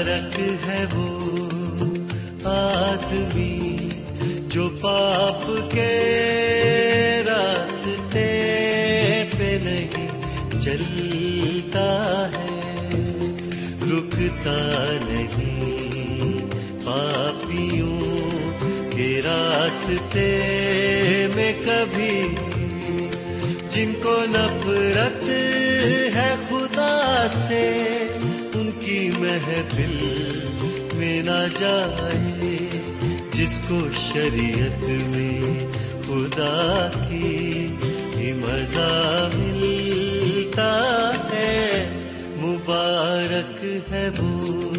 مبارک ہے وہ آدمی جو پاپ کے راستے پہ نہیں چلتا ہے، رکتا نہیں پاپیوں کے راستے میں کبھی۔ جن کو نفرت ہے خدا سے محفل میں نہ جائے، جس کو شریعت میں خدا کی ہی مزہ ملتا ہے۔ مبارک ہے وہ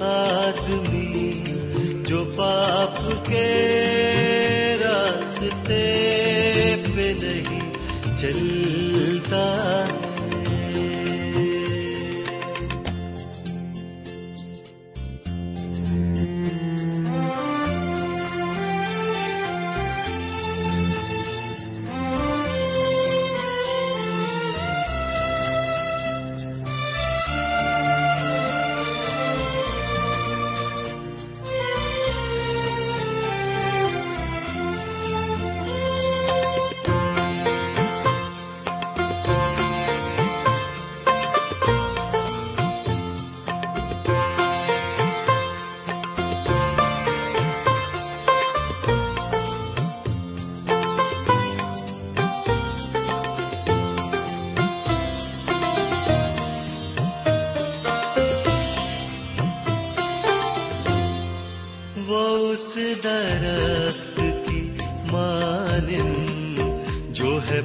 آدمی جو پاپ کے راستے پہ نہیں چلتا۔ ہے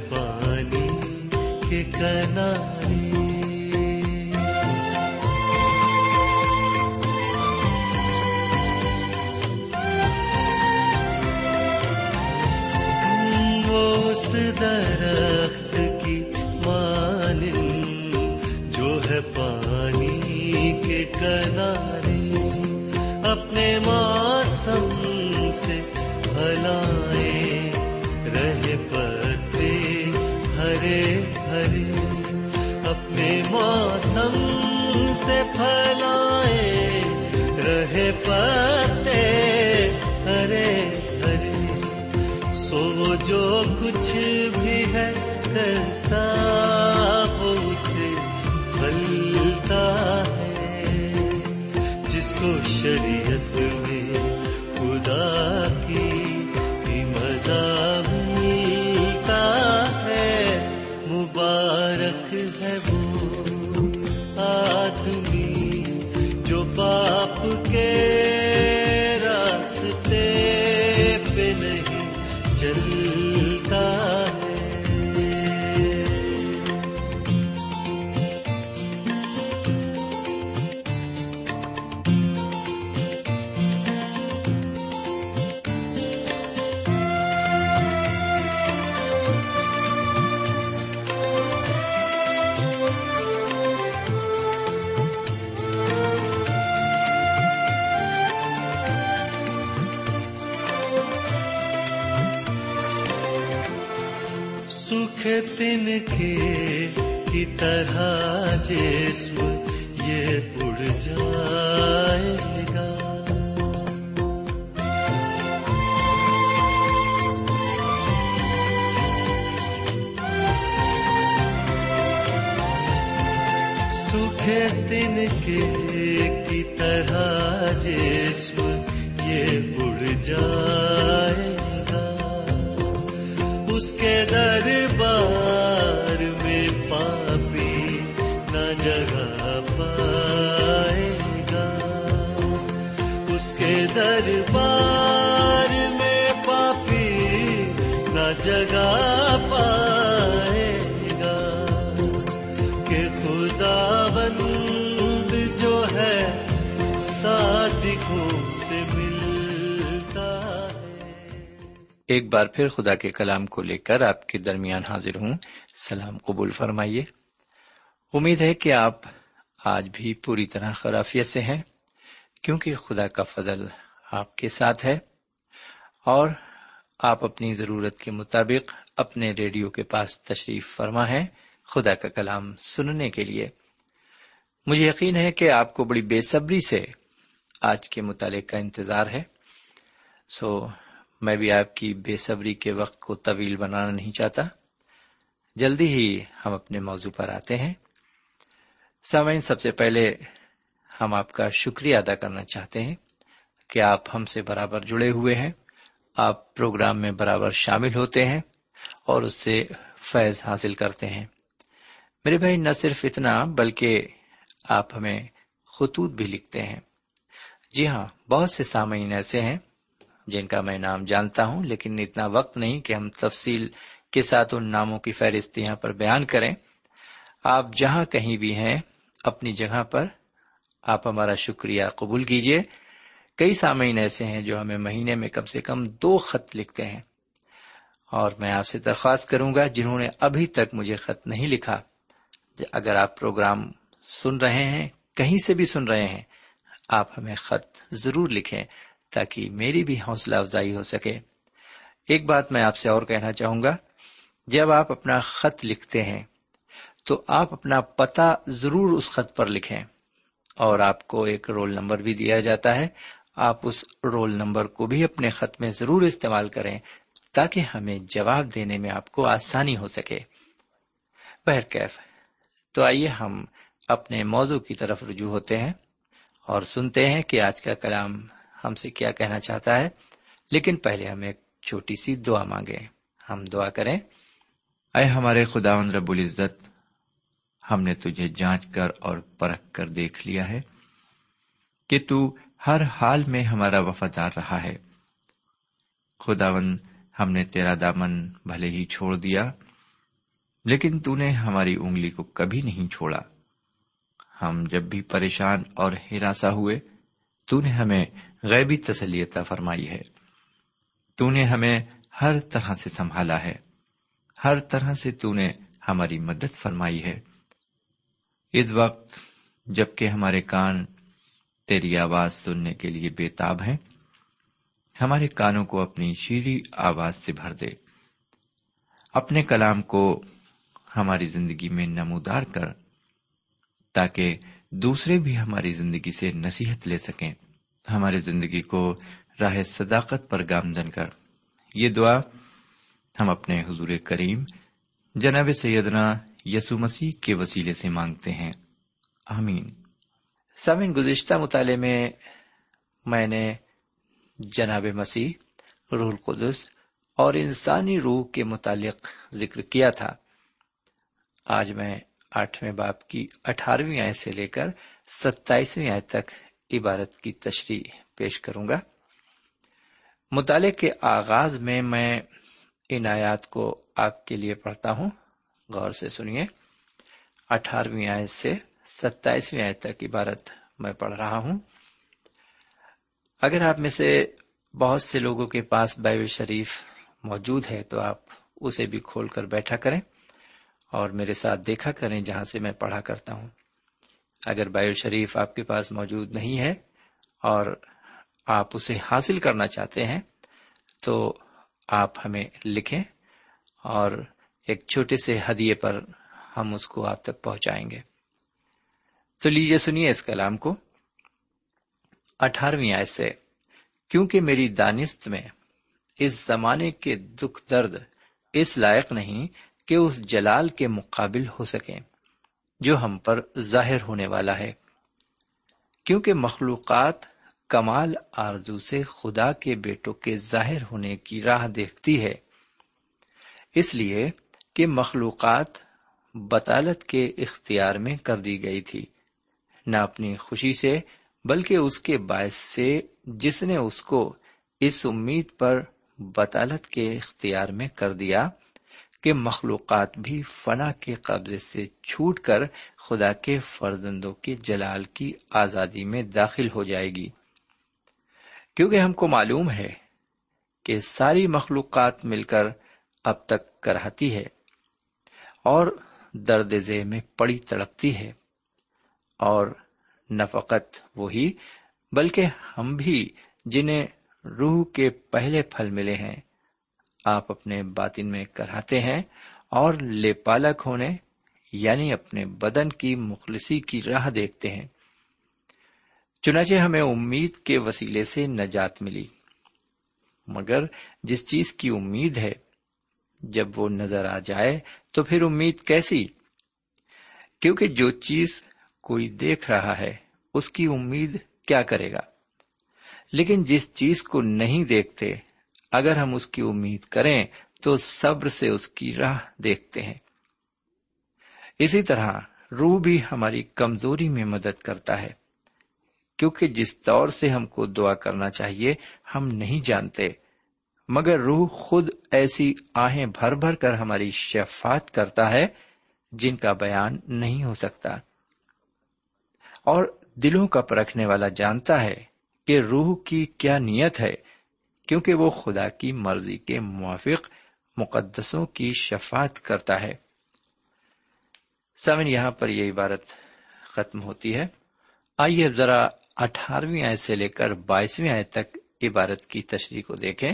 پانی کے کنارے۔ اس درخت کی مانند جو ہے پانی کے کنارے، اپنے موسم سے ہلائے پتے ہرے ہرے سو جو کچھ بھی ہے کر دن کے کی طرح جسم یہ اڑ جا ایک بار پھر خدا کے کلام کو لے کر آپ کے درمیان حاضر ہوں۔ سلام قبول فرمائیے۔ امید ہے کہ آپ آج بھی پوری طرح خرافیت سے ہیں کیونکہ خدا کا فضل آپ کے ساتھ ہے۔ اور آپ اپنی ضرورت کے مطابق اپنے ریڈیو کے پاس تشریف فرما ہے خدا کا کلام سننے کے لیے۔ مجھے یقین ہے کہ آپ کو بڑی بے صبری سے آج کے مطالعے کا انتظار ہے۔ سو so, میں بھی آپ کی بے صبری کے وقت کو طویل بنانا نہیں چاہتا۔ جلدی ہی ہم اپنے موضوع پر آتے ہیں۔ سامعین، سب سے پہلے ہم آپ کا شکریہ ادا کرنا چاہتے ہیں کہ آپ ہم سے برابر جڑے ہوئے ہیں۔ آپ پروگرام میں برابر شامل ہوتے ہیں اور اس سے فیض حاصل کرتے ہیں۔ میرے بھائی، نہ صرف اتنا، بلکہ آپ ہمیں خطوط بھی لکھتے ہیں۔ جی ہاں بہت سے سامعین ایسے ہیں جن کا میں نام جانتا ہوں، لیکن اتنا وقت نہیں کہ ہم تفصیل کے ساتھ ان ناموں کی فہرست یہاں پر بیان کریں۔ آپ جہاں کہیں بھی ہیں، اپنی جگہ پر آپ ہمارا شکریہ قبول کیجیے۔ کئی سامعین ایسے ہیں جو ہمیں مہینے میں کم سے کم دو خط لکھتے ہیں۔ اور میں آپ سے درخواست کروں گا، جنہوں نے ابھی تک مجھے خط نہیں لکھا۔ اگر آپ پروگرام سن رہے ہیں، کہیں سے بھی سن رہے ہیں، آپ ہمیں خط ضرور لکھیں۔ تاکہ میری بھی حوصلہ افزائی ہو سکے۔ ایک بات میں آپ سے اور کہنا چاہوں گا، جب آپ اپنا خط لکھتے ہیں، تو آپ اپنا پتہ ضرور اس خط پر لکھیں۔ اور آپ کو ایک رول نمبر بھی دیا جاتا ہے۔ آپ اس رول نمبر کو بھی اپنے خط میں ضرور استعمال کریں تاکہ ہمیں جواب دینے میں آپ کو آسانی ہو سکے۔ بہرکیف، تو آئیے ہم اپنے موضوع کی طرف رجوع ہوتے ہیں اور سنتے ہیں کہ آج کا کلام ہم سے کیا کہنا چاہتا ہے۔ لیکن پہلے ہم ایک چھوٹی سی دعا مانگے ہم دعا کریں۔ اے ہمارے خدا رب العزت، ہم نے تجھے جانچ کر اور پرکھ کر دیکھ لیا ہے کہ تو ہر حال میں ہمارا وفادار رہا ہے۔ خداون ہم نے تیرا دامن بھلے ہی چھوڑ دیا، لیکن تو نے ہماری انگلی کو کبھی نہیں چھوڑا۔ ہم جب بھی پریشان اور ہراساں ہوئے، تو نے ہمیں غیبی تسلیت فرمائی ہے۔ تو نے ہمیں ہر طرح سے سنبھالا ہے۔ ہر طرح سے تو نے ہماری مدد فرمائی ہے۔ اس وقت جبکہ ہمارے کان تیری آواز سننے کے لیے بےتاب ہیں، ہمارے کانوں کو اپنی شیریں آواز سے بھر دے۔ اپنے کلام کو ہماری زندگی میں نمودار کر، تاکہ دوسرے بھی ہماری زندگی سے نصیحت لے سکیں۔ ہماری زندگی کو راہ صداقت پر گامزن کر۔ یہ دعا ہم اپنے حضور کریم جناب سیدنا یسو مسیح کے وسیلے سے مانگتے ہیں۔ آمین۔ سامعین، گزشتہ مطالعے میں میں نے جناب مسیح، روح القدس اور انسانی روح کے متعلق ذکر کیا تھا۔ آج میں آٹھویں باپ کی اٹھارہویں آئے سے لے کر ستائیسویں آئے تک عبارت کی تشریح پیش کروں گا۔ مطالعے کے آغاز میں میں ان آیات کو آپ کے لیے پڑھتا ہوں۔ غور سے سنیے۔ اٹھارہویں آیت سے ستائیسویں آیت تک عبارت میں پڑھ رہا ہوں۔ اگر آپ میں سے بہت سے لوگوں کے پاس بائب شریف موجود ہے تو آپ اسے بھی کھول کر بیٹھا کریں اور میرے ساتھ دیکھا کریں جہاں سے میں پڑھا کرتا ہوں۔ اگر بایو شریف آپ کے پاس موجود نہیں ہے اور آپ اسے حاصل کرنا چاہتے ہیں، تو آپ ہمیں لکھیں اور ایک چھوٹے سے ہدیے پر ہم اس کو آپ تک پہنچائیں گے۔ تو لیجیے سنیے اس کلام کو۔ اٹھارہویں آئے سے، کیونکہ میری دانست میں اس زمانے کے دکھ درد اس لائق نہیں کہ اس جلال کے مقابل ہو سکیں۔ جو ہم پر ظاہر ہونے والا ہے۔ کیونکہ مخلوقات کمال آرزو سے خدا کے بیٹوں کے ظاہر ہونے کی راہ دیکھتی ہے۔ اس لیے کہ مخلوقات بطالت کے اختیار میں کر دی گئی تھی۔ نہ اپنی خوشی سے، بلکہ اس کے باعث سے جس نے اس کو اس امید پر بطالت کے اختیار میں کر دیا۔ کہ مخلوقات بھی فنا کے قبضے سے چھوٹ کر خدا کے فرزندوں کے جلال کی آزادی میں داخل ہو جائے گی۔ کیونکہ ہم کو معلوم ہے کہ ساری مخلوقات مل کر اب تک کرہتی ہے اور درد ذہ میں پڑی تڑپتی ہے اور نفقت وہی بلکہ ہم بھی جنہیں روح کے پہلے پھل ملے ہیں آپ اپنے باطن میں کراتے ہیں اور لے پالک ہونے یعنی اپنے بدن کی مخلصی کی راہ دیکھتے ہیں۔ چنانچہ ہمیں امید کے وسیلے سے نجات ملی۔ مگر جس چیز کی امید ہے، جب وہ نظر آ جائے تو پھر امید کیسی؟ کیونکہ جو چیز کوئی دیکھ رہا ہے، اس کی امید کیا کرے گا؟ لیکن جس چیز کو نہیں دیکھتے اگر ہم اس کی امید کریں تو صبر سے اس کی راہ دیکھتے ہیں۔ اسی طرح روح بھی ہماری کمزوری میں مدد کرتا ہے، کیونکہ جس طور سے ہم کو دعا کرنا چاہیے ہم نہیں جانتے، مگر روح خود ایسی آہیں بھر بھر کر ہماری شفات کرتا ہے جن کا بیان نہیں ہو سکتا۔ اور دلوں کا پرکھنے والا جانتا ہے کہ روح کی کیا نیت ہے۔ کیونکہ وہ خدا کی مرضی کے موافق مقدسوں کی شفات کرتا ہے۔ سمن یہاں پر یہ عبارت ختم ہوتی ہے۔ آئیے اب ذرا اٹھارہویں آئے سے لے کر بائیسویں آئے تک عبارت کی تشریح کو دیکھیں۔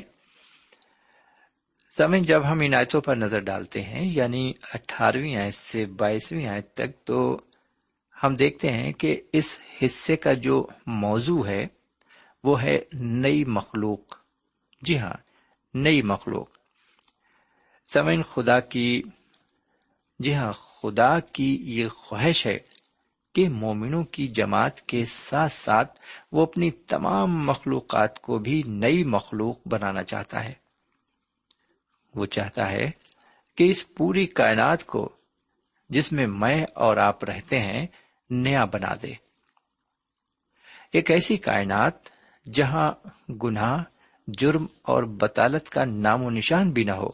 سمن جب ہم ان آیتوں پر نظر ڈالتے ہیں یعنی اٹھارہویں آیت سے بائیسویں آیت تک، تو ہم دیکھتے ہیں کہ اس حصے کا جو موضوع ہے، وہ ہے نئی مخلوق۔ جی ہاں نئی مخلوق۔ سمن خدا کی جی ہاں خدا کی یہ خواہش ہے کہ مومنوں کی جماعت کے ساتھ ساتھ وہ اپنی تمام مخلوقات کو بھی نئی مخلوق بنانا چاہتا ہے۔ وہ چاہتا ہے کہ اس پوری کائنات کو، جس میں میں اور آپ رہتے ہیں، نیا بنا دے۔ ایک ایسی کائنات جہاں گناہ جرم اور بطالت کا نام و نشان بھی نہ ہو۔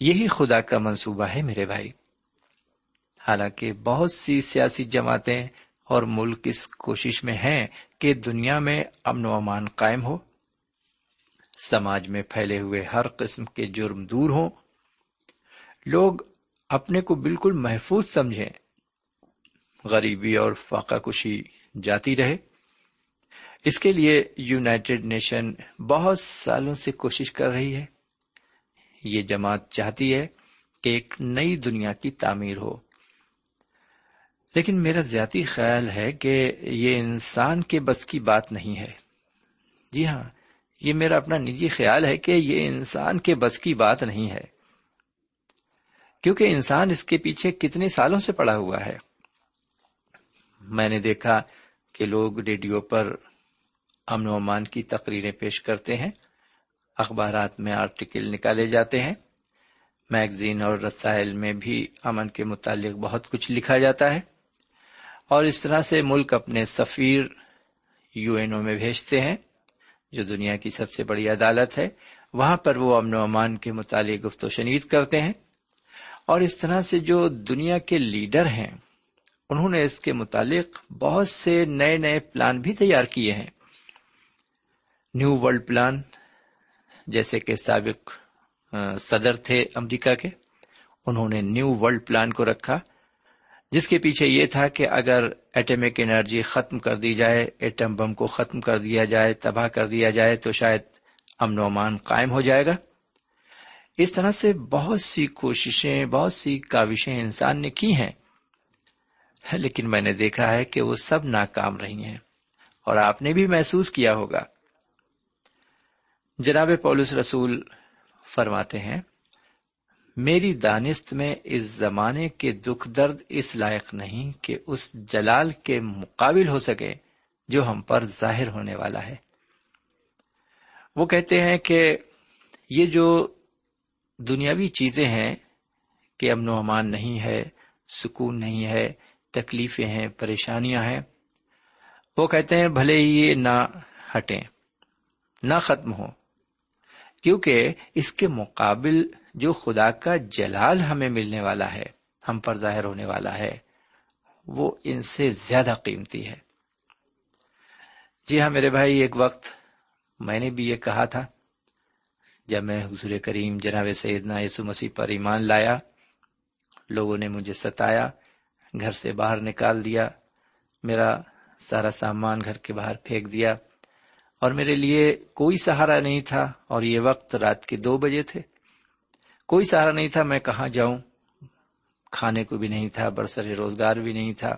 یہی خدا کا منصوبہ ہے میرے بھائی۔ حالانکہ بہت سی سیاسی جماعتیں اور ملک اس کوشش میں ہیں کہ دنیا میں امن و امان قائم ہو۔ سماج میں پھیلے ہوئے ہر قسم کے جرم دور ہوں۔ لوگ اپنے کو بالکل محفوظ سمجھیں۔ غریبی اور فاقہ کشی جاتی رہے۔ اس کے لیے یونائٹڈ نیشن بہت سالوں سے کوشش کر رہی ہے۔ یہ جماعت چاہتی ہے کہ ایک نئی دنیا کی تعمیر ہو۔ لیکن میرا ذاتی خیال ہے کہ یہ انسان کے بس کی بات نہیں ہے۔ جی ہاں یہ میرا اپنا نجی خیال ہے کہ یہ انسان کے بس کی بات نہیں ہے۔ کیونکہ انسان اس کے پیچھے کتنے سالوں سے پڑا ہوا ہے۔ میں نے دیکھا کہ لوگ ریڈیو پر امن و امان کی تقریریں پیش کرتے ہیں۔ اخبارات میں آرٹیکل نکالے جاتے ہیں۔ میگزین اور رسائل میں بھی امن کے متعلق بہت کچھ لکھا جاتا ہے۔ اور اس طرح سے ملک اپنے سفیر یو این او میں بھیجتے ہیں۔ جو دنیا کی سب سے بڑی عدالت ہے، وہاں پر وہ امن و امان کے متعلق گفت و شنید کرتے ہیں۔ اور اس طرح سے جو دنیا کے لیڈر ہیں، انہوں نے اس کے متعلق بہت سے نئے نئے پلان بھی تیار کیے ہیں۔ نیو ورلڈ پلان جیسے کہ سابق صدر تھے امریکہ کے، انہوں نے نیو ورلڈ پلان کو رکھا، جس کے پیچھے یہ تھا کہ اگر ایٹمک انرجی ختم کر دی جائے، ایٹم بم کو ختم کر دیا جائے، تباہ کر دیا جائے، تو شاید امن و امان قائم ہو جائے گا۔ اس طرح سے بہت سی کوششیں، بہت سی کاوشیں انسان نے کی ہیں، لیکن میں نے دیکھا ہے کہ وہ سب ناکام رہی ہیں، اور آپ نے بھی محسوس کیا ہوگا۔ جناب پولس رسول فرماتے ہیں، میری دانست میں اس زمانے کے دکھ درد اس لائق نہیں کہ اس جلال کے مقابل ہو سکے جو ہم پر ظاہر ہونے والا ہے۔ وہ کہتے ہیں کہ یہ جو دنیاوی چیزیں ہیں کہ امن و امان نہیں ہے، سکون نہیں ہے، تکلیفیں ہیں، پریشانیاں ہیں، وہ کہتے ہیں بھلے ہی یہ نہ ہٹیں، نہ ختم ہو کیونکہ اس کے مقابل جو خدا کا جلال ہمیں ملنے والا ہے، ہم پر ظاہر ہونے والا ہے، وہ ان سے زیادہ قیمتی ہے۔ جی ہاں میرے بھائی، ایک وقت میں نے بھی یہ کہا تھا، جب میں حضور کریم جناب سیدنا یسو مسیح پر ایمان لایا، لوگوں نے مجھے ستایا، گھر سے باہر نکال دیا، میرا سارا سامان گھر کے باہر پھینک دیا۔ اور میرے لیے کوئی سہارا نہیں تھا اور یہ وقت رات کے دو بجے تھے۔ کوئی سہارا نہیں تھا میں کہاں جاؤں۔ کھانے کو بھی نہیں تھا، برسر روزگار بھی نہیں تھا،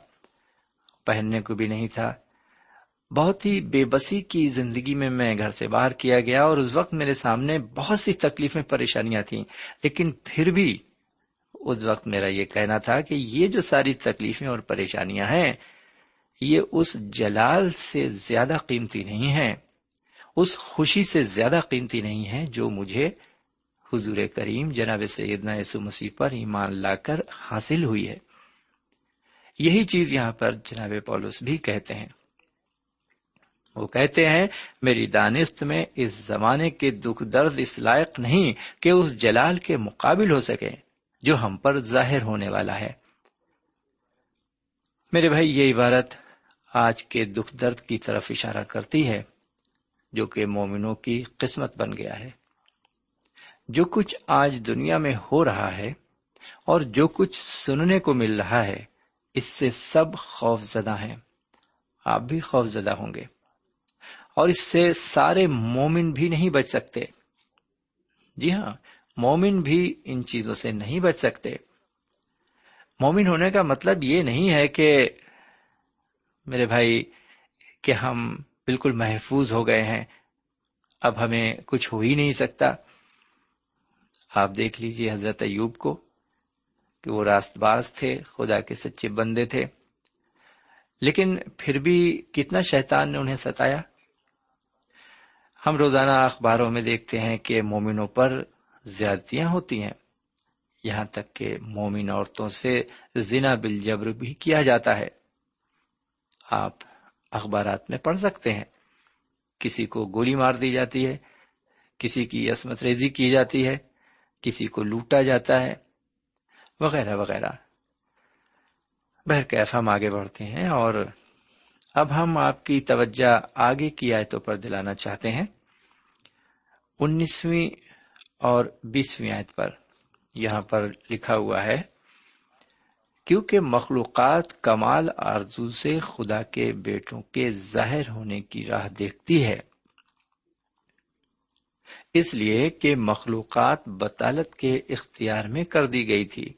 پہننے کو بھی نہیں تھا۔ بہت ہی بے بسی کی زندگی میں میں گھر سے باہر کیا گیا اور اس وقت میرے سامنے بہت سی تکلیفیں، پریشانیاں تھیں۔ لیکن پھر بھی اس وقت میرا یہ کہنا تھا کہ یہ جو ساری تکلیفیں اور پریشانیاں ہیں، یہ اس جلال سے زیادہ قیمتی نہیں ہیں۔ اس خوشی سے زیادہ قیمتی نہیں ہے جو مجھے حضور کریم جناب سیدنا یسو مسیح پر ایمان لا کر حاصل ہوئی ہے۔ یہی چیز یہاں پر جناب پولس بھی کہتے ہیں۔ وہ کہتے ہیں، میری دانست میں اس زمانے کے دکھ درد اس لائق نہیں کہ اس جلال کے مقابل ہو سکے جو ہم پر ظاہر ہونے والا ہے۔ میرے بھائی، یہ عبارت آج کے دکھ درد کی طرف اشارہ کرتی ہے۔ جو کہ مومنوں کی قسمت بن گیا ہے۔ جو کچھ آج دنیا میں ہو رہا ہے اور جو کچھ سننے کو مل رہا ہے، اس سے سب خوف زدہ ہیں۔ آپ بھی خوف زدہ ہوں گے۔ اور اس سے سارے مومن بھی نہیں بچ سکتے۔ جی ہاں مومن بھی ان چیزوں سے نہیں بچ سکتے۔ مومن ہونے کا مطلب یہ نہیں ہے کہ میرے بھائی، کہ ہم بالکل محفوظ ہو گئے ہیں۔ اب ہمیں کچھ ہو ہی نہیں سکتا۔ آپ دیکھ لیجیے حضرت ایوب کو کہ وہ راست باز تھے، خدا کے سچے بندے تھے۔ لیکن پھر بھی کتنا شیطان نے انہیں ستایا؟ ہم روزانہ اخباروں میں دیکھتے ہیں کہ مومنوں پر زیادتیاں ہوتی ہیں۔ یہاں تک کہ مومن عورتوں سے زنا بل جبر بھی کیا جاتا ہے۔ آپ اخبارات میں پڑھ سکتے ہیں۔ کسی کو گولی مار دی جاتی ہے، کسی کی عصمت ریزی کی جاتی ہے، کسی کو لوٹا جاتا ہے، وغیرہ وغیرہ۔ بہرکیف ہم آگے بڑھتے ہیں اور اب ہم آپ کی توجہ آگے کی آیتوں پر دلانا چاہتے ہیں۔ انیسویں اور بیسویں آیت پر یہاں پر لکھا ہوا ہے۔ کیونکہ مخلوقات کمال آرزو سے خدا کے بیٹوں کے ظاہر ہونے کی راہ دیکھتی ہے۔ اس لیے کہ مخلوقات بطالت کے اختیار میں کر دی گئی تھی۔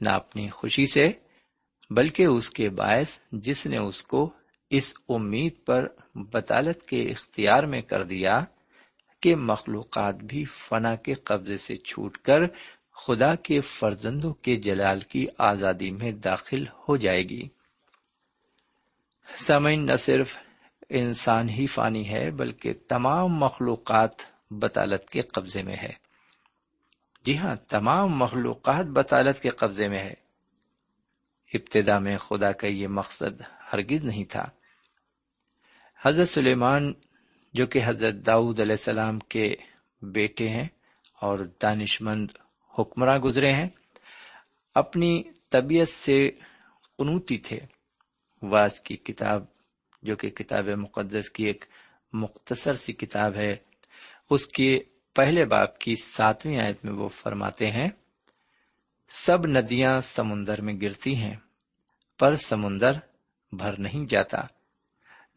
نہ اپنی خوشی سے، بلکہ اس کے باعث جس نے اس کو اس امید پر بطالت کے اختیار میں کر دیا کہ مخلوقات بھی فنا کے قبضے سے چھوٹ کر خدا کے فرزندوں کے جلال کی آزادی میں داخل ہو جائے گی۔ سمن نہ صرف انسان ہی فانی ہے، بلکہ تمام مخلوقات بطالت کے قبضے میں ہے۔ جی ہاں تمام مخلوقات بطالت کے قبضے میں ہے۔ ابتدا میں خدا کا یہ مقصد ہرگز نہیں تھا۔ حضرت سلیمان، جو کہ حضرت داؤد علیہ السلام کے بیٹے ہیں اور دانش مند حکمراں گزرے ہیں۔ اپنی طبیعت سے قنوتی تھے۔ واس کی کتاب، جو کہ کتاب مقدس کی ایک مختصر سی کتاب ہے، اس کے پہلے باپ کی ساتویں آیت میں وہ فرماتے ہیں، سب ندیاں سمندر میں گرتی ہیں، پر سمندر بھر نہیں جاتا۔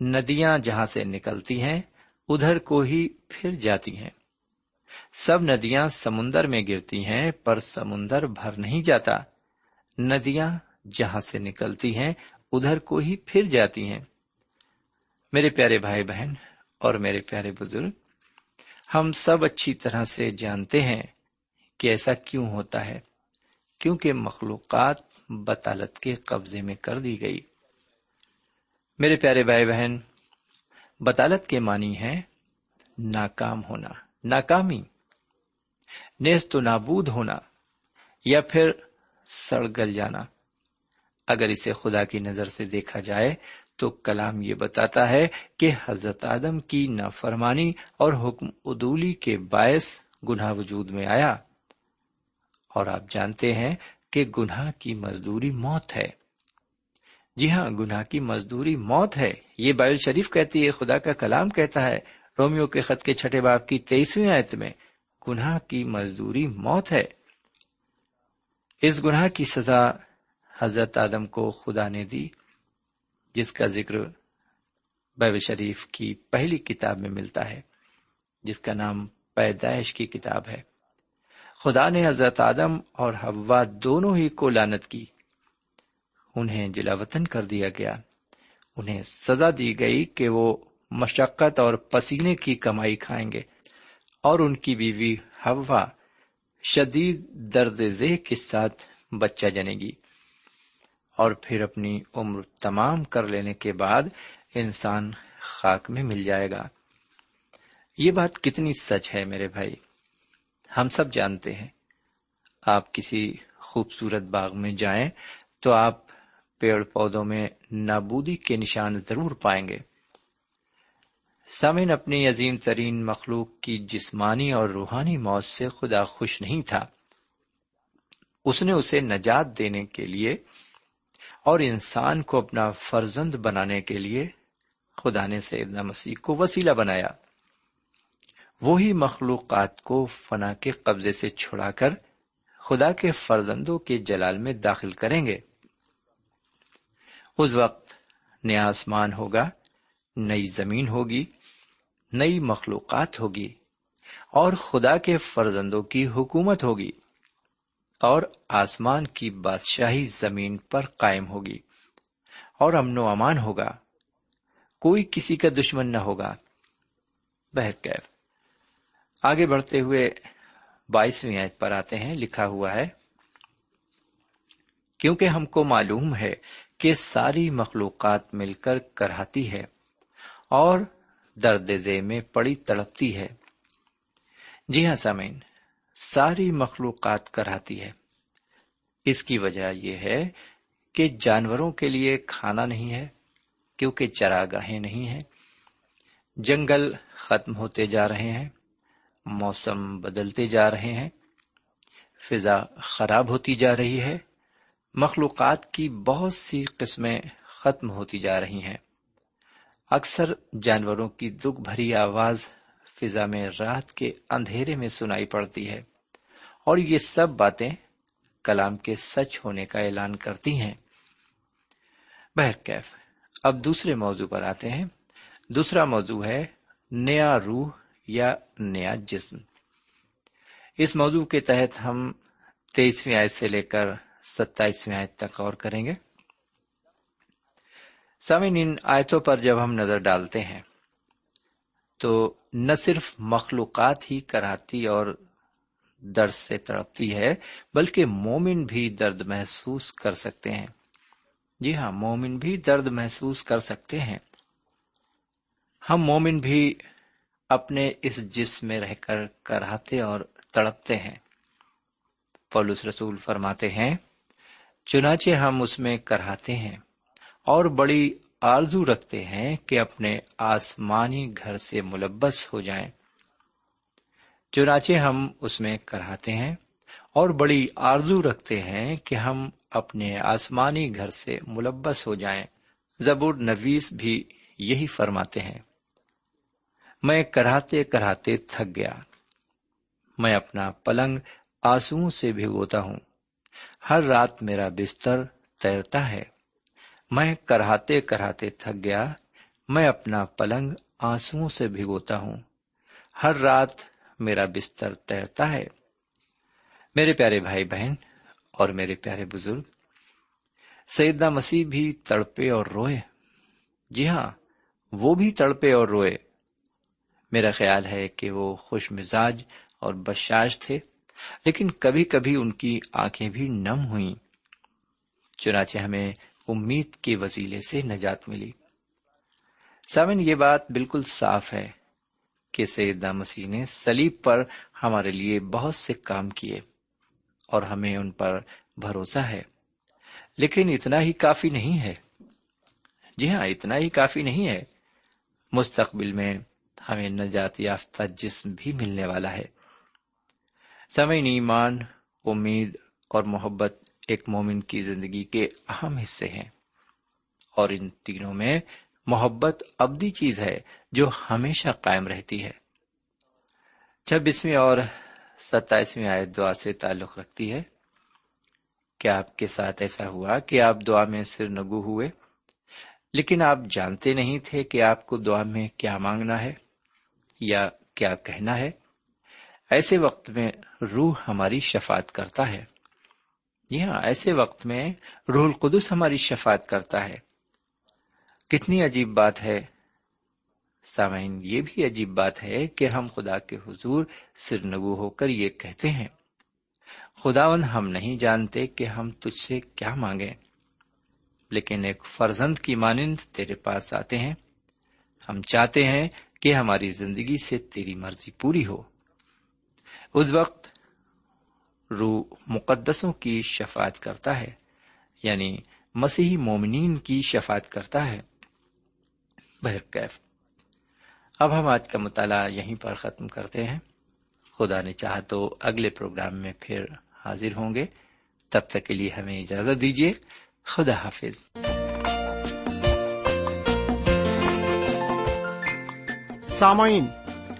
ندیاں جہاں سے نکلتی ہیں، ادھر کو ہی پھر جاتی ہیں۔ سب ندیاں سمندر میں گرتی ہیں، پر سمندر بھر نہیں جاتا۔ ندیاں جہاں سے نکلتی ہیں، ادھر کو ہی پھر جاتی ہیں۔ میرے پیارے بھائی بہن اور میرے پیارے بزرگ، ہم سب اچھی طرح سے جانتے ہیں کہ ایسا کیوں ہوتا ہے، کیونکہ مخلوقات بطالت کے قبضے میں کر دی گئی۔ میرے پیارے بھائی بہن، بطالت کے معنی ہے ناکام ہونا۔ ناکامی نیز تو نابود ہونا یا پھر سڑ گل جانا۔ اگر اسے خدا کی نظر سے دیکھا جائے تو کلام یہ بتاتا ہے کہ حضرت آدم کی نافرمانی اور حکم ادولی کے باعث گناہ وجود میں آیا۔ اور آپ جانتے ہیں کہ گناہ کی مزدوری موت ہے۔ جی ہاں گناہ کی مزدوری موت ہے۔ یہ بائل شریف کہتی ہے، خدا کا کلام کہتا ہے۔ رومیو کے خط کے چھٹے باپ کی تیئیسویں آیت میں گناہ کی مزدوری موت ہے۔ اس گناہ کی سزا حضرت آدم کو خدا نے دی، جس کا ذکر بائبل شریف کی پہلی کتاب میں ملتا ہے، جس کا نام پیدائش کی کتاب ہے۔ خدا نے حضرت آدم اور حوا دونوں ہی کو لانت کی۔ انہیں جلا وطن کر دیا گیا۔ انہیں سزا دی گئی کہ وہ مشقت اور پسینے کی کمائی کھائیں گے اور ان کی بیوی ہوا شدید درد ذہ کے ساتھ بچہ جنے گی اور پھر اپنی عمر تمام کر لینے کے بعد انسان خاک میں مل جائے گا۔ یہ بات کتنی سچ ہے میرے بھائی۔ ہم سب جانتے ہیں۔ آپ کسی خوبصورت باغ میں جائیں تو آپ پیڑ پودوں میں نابودی کے نشان ضرور پائیں گے۔ سامن اپنی عظیم ترین مخلوق کی جسمانی اور روحانی موت سے خدا خوش نہیں تھا۔ اس نے اسے نجات دینے کے لیے اور انسان کو اپنا فرزند بنانے کے لیے خدا نے سیدنا مسیح کو وسیلہ بنایا۔ وہی مخلوقات کو فنا کے قبضے سے چھڑا کر خدا کے فرزندوں کے جلال میں داخل کریں گے۔ اس وقت نیا آسمان ہوگا۔ نئی زمین ہوگی، نئی مخلوقات ہوگی، اور خدا کے فرزندوں کی حکومت ہوگی، اور آسمان کی بادشاہی زمین پر قائم ہوگی، اور امن و امان ہوگا۔ کوئی کسی کا دشمن نہ ہوگا۔ بہرکیف۔ آگے بڑھتے ہوئے بائیسویں آیت پر آتے ہیں، لکھا ہوا ہے، کیونکہ ہم کو معلوم ہے کہ ساری مخلوقات مل کر کراتی ہے۔ اور درد ذہ میں پڑی تڑپتی ہے۔ جی ہاں سامین ساری مخلوقات کراتی ہے۔ اس کی وجہ یہ ہے کہ جانوروں کے لیے کھانا نہیں ہے، کیونکہ چراگاہیں نہیں ہیں۔ جنگل ختم ہوتے جا رہے ہیں، موسم بدلتے جا رہے ہیں۔ فضا خراب ہوتی جا رہی ہے۔ مخلوقات کی بہت سی قسمیں ختم ہوتی جا رہی ہیں۔ اکثر جانوروں کی دکھ بھری آواز فضا میں رات کے اندھیرے میں سنائی پڑتی ہے اور یہ سب باتیں کلام کے سچ ہونے کا اعلان کرتی ہیں۔ بہرکیف اب دوسرے موضوع پر آتے ہیں۔ دوسرا موضوع ہے نیا روح یا نیا جسم۔ اس موضوع کے تحت ہم تیئیسویں آیت سے لے کر ستائیسویں آیت تک اور کریں گے۔ سامن ان آیتوں پر جب ہم نظر ڈالتے ہیں، تو نہ صرف مخلوقات ہی کراتی اور درد سے تڑپتی ہے، بلکہ مومن بھی درد محسوس کر سکتے ہیں۔ جی ہاں مومن بھی درد محسوس کر سکتے ہیں۔ ہم مومن بھی اپنے اس جسم میں رہ کر کراتے اور تڑپتے ہیں۔ پولس رسول فرماتے ہیں، چنانچہ ہم اس میں کراتے ہیں۔ اور بڑی آرزو رکھتے ہیں کہ اپنے آسمانی گھر سے ملبس ہو جائیں۔ چنانچہ ہم اس میں کراتے ہیں اور بڑی آرزو رکھتے ہیں کہ ہم اپنے آسمانی گھر سے ملبس ہو جائیں۔ زبور نویس بھی یہی فرماتے ہیں۔ میں کراتے کراتے تھک گیا۔ میں اپنا پلنگ آنسو سے بھگوتا ہوں۔ ہر رات میرا بستر تیرتا ہے۔ میں کراتے کراتے تھک گیا، میں اپنا پلنگ آنسو سے بھگوتا ہوں۔ ہر رات میرا بستر تیرتا ہے۔ میرے پیارے بھائی بہن اور میرے پیارے بزرگ، سیدنا مسیح بھی تڑپے اور روئے۔ جی ہاں وہ بھی تڑپے اور روئے۔ میرا خیال ہے کہ وہ خوش مزاج اور بشاش تھے، لیکن کبھی کبھی ان کی آنکھیں بھی نم ہوئیں۔ چنانچہ ہمیں امید کے وسیلے سے نجات ملی۔ سامن، یہ بات بالکل صاف ہے کہ سیدہ مسیح نے سلیب پر ہمارے لیے بہت سے کام کیے اور ہمیں ان پر بھروسہ ہے۔ لیکن اتنا ہی کافی نہیں ہے۔ جی ہاں اتنا ہی کافی نہیں ہے۔ مستقبل میں ہمیں نجات یافتہ جسم بھی ملنے والا ہے۔ سمعین ایمان، امید اور محبت ایک مومن کی زندگی کے اہم حصے ہیں۔ اور ان تینوں میں محبت ابدی چیز ہے جو ہمیشہ قائم رہتی ہے۔ چھبیسویں اور ستائیسویں آیت دعا سے تعلق رکھتی ہے۔ کیا آپ کے ساتھ ایسا ہوا کہ آپ دعا میں سر نگو ہوئے؟ لیکن آپ جانتے نہیں تھے کہ آپ کو دعا میں کیا مانگنا ہے یا کیا کہنا ہے۔ ایسے وقت میں روح ہماری شفات کرتا ہے۔ جی ہاں ایسے وقت میں روح القدس ہماری شفات کرتا ہے۔ کتنی عجیب بات ہے۔ سامعین، یہ بھی عجیب بات ہے کہ ہم خدا کے حضور سر نگو ہو کر یہ کہتے ہیں۔ خداون ہم نہیں جانتے کہ ہم تجھ سے کیا مانگیں، لیکن ایک فرزند کی مانند تیرے پاس آتے ہیں۔ ہم چاہتے ہیں کہ ہماری زندگی سے تیری مرضی پوری ہو۔ اس وقت روح مقدسوں کی شفاعت کرتا ہے یعنی مسیحی مومنین کی شفاعت کرتا ہے۔ بہرکیف اب ہم آج کا مطالعہ یہیں پر ختم کرتے ہیں۔ خدا نے چاہا تو اگلے پروگرام میں پھر حاضر ہوں گے۔ تب تک کے لیے ہمیں اجازت دیجیے خدا حافظ۔ سامعین